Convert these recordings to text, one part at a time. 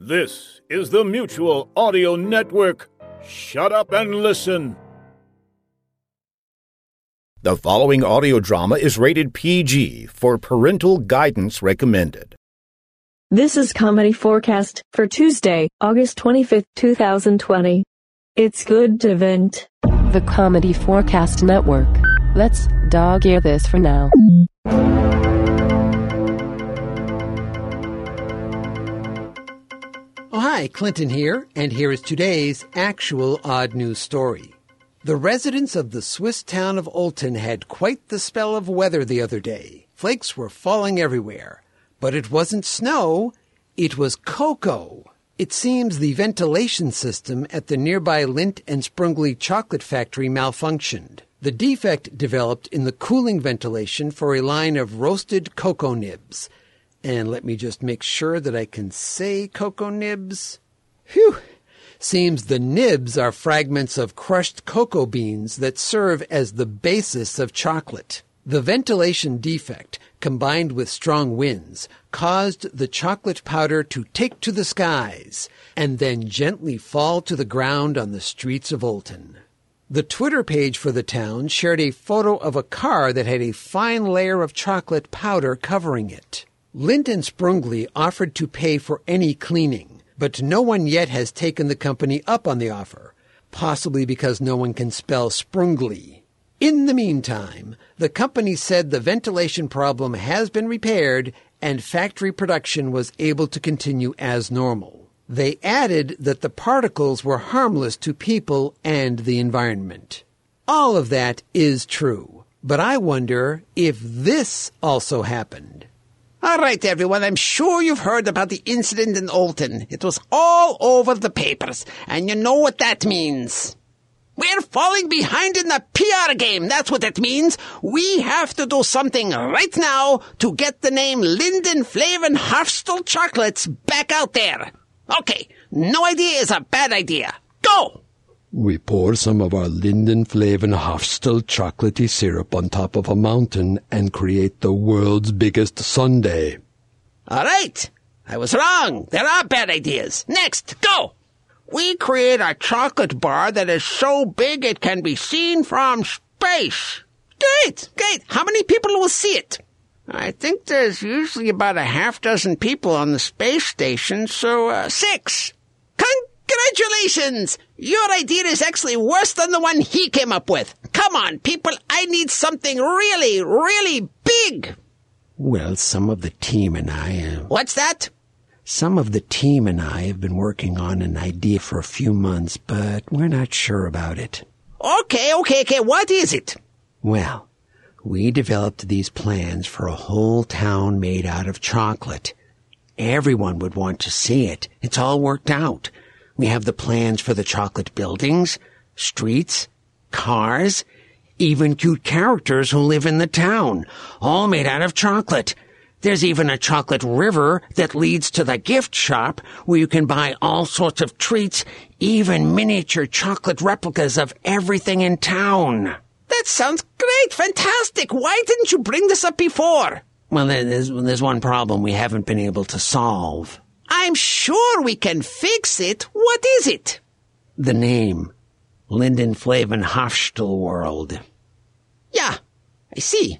This is the Mutual Audio Network. Shut up and listen. The following audio drama is rated PG for parental guidance recommended. This is Comedy Forecast for Tuesday, August 25th, 2020. It's good to vent. The Comedy Forecast Network. Let's dog ear this for now. Hi, Clinton here, and here is today's actual odd news story. The residents of the Swiss town of Olten had quite the spell of weather the other day. Flakes were falling everywhere. But it wasn't snow, it was cocoa. It seems the ventilation system at the nearby Lindt and Sprungli chocolate factory malfunctioned. The defect developed in the cooling ventilation for a line of roasted cocoa nibs. And let me just make sure that I can say cocoa nibs. Phew! Seems the nibs are fragments of crushed cocoa beans that serve as the basis of chocolate. The ventilation defect, combined with strong winds, caused the chocolate powder to take to the skies and then gently fall to the ground on the streets of Olten. The Twitter page for the town shared a photo of a car that had a fine layer of chocolate powder covering it. Lindt and Sprungli offered to pay for any cleaning, but no one yet has taken the company up on the offer, possibly because no one can spell Sprungli. In the meantime, the company said the ventilation problem has been repaired and factory production was able to continue as normal. They added that the particles were harmless to people and the environment. All of that is true, but I wonder if this also happened. All right, everyone, I'm sure you've heard about the incident in Olten. It was all over the papers, and you know what that means. We're falling behind in the PR game. That's what it means. We have to do something right now to get the name Linden Flavin Hofstal Chocolates back out there. Okay, no idea is a bad idea. Go! We pour some of our Linden Flavin Hofstal chocolatey syrup on top of a mountain and create the world's biggest sundae. All right. I was wrong. There are bad ideas. Next, go! We create a chocolate bar that is so big it can be seen from space. Great, great. How many people will see it? I think there's usually about a half dozen people on the space station, so uh, six. Congratulations! Your idea is actually worse than the one he came up with. Come on, people, I need something really, really big. Well, some of the team and I. Uh, What's that? some of the team and I have been working on an idea for a few months, but we're not sure about it. Okay, okay, okay. What is it? Well, we developed these plans for a whole town made out of chocolate. Everyone would want to see it. It's all worked out. We have the plans for the chocolate buildings, streets, cars, even cute characters who live in the town, all made out of chocolate. There's even a chocolate river that leads to the gift shop where you can buy all sorts of treats, even miniature chocolate replicas of everything in town. That sounds great, fantastic. Why didn't you bring this up before? Well, there's, there's one problem we haven't been able to solve. I'm sure we can fix it. What is it? The name. Linden Flavin. Yeah, I see.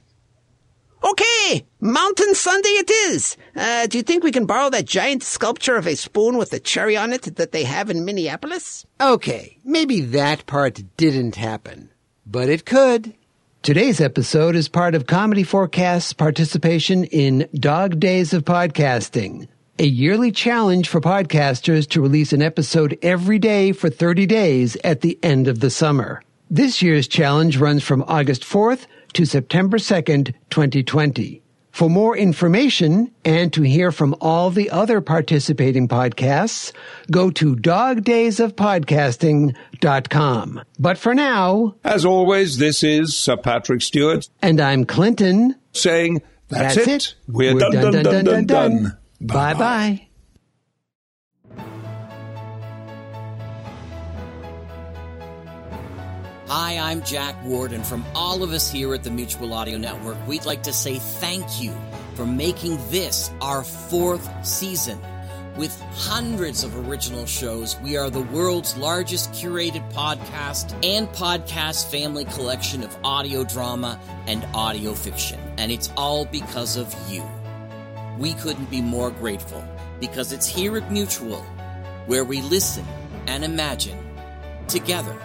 Okay, Mountain sundae it is. Uh, do you think we can borrow that giant sculpture of a spoon with a cherry on it that they have in Minneapolis? Okay, maybe that part didn't happen, but it could. Today's episode is part of Comedy Forecast's participation in Dog Days of Podcasting, a yearly challenge for podcasters to release an episode every day for 30 days at the end of the summer. This year's challenge runs from August 4th to September 2nd, 2020. For more information and to hear from all the other participating podcasts, go to dogdaysofpodcasting.com. But for now, As always, this is Sir Patrick Stewart and I'm Clinton. saying, That's, That's it. We're, done, done, done, done, done. Bye bye. Hi, I'm Jack Ward, and from all of us here at the Mutual Audio Network, we'd like to say thank you for making this our fourth season. With hundreds of original shows, we are the world's largest curated podcast and podcast family collection of audio drama and audio fiction. And it's all because of you. We couldn't be more grateful because it's here at Mutual where we listen and imagine together.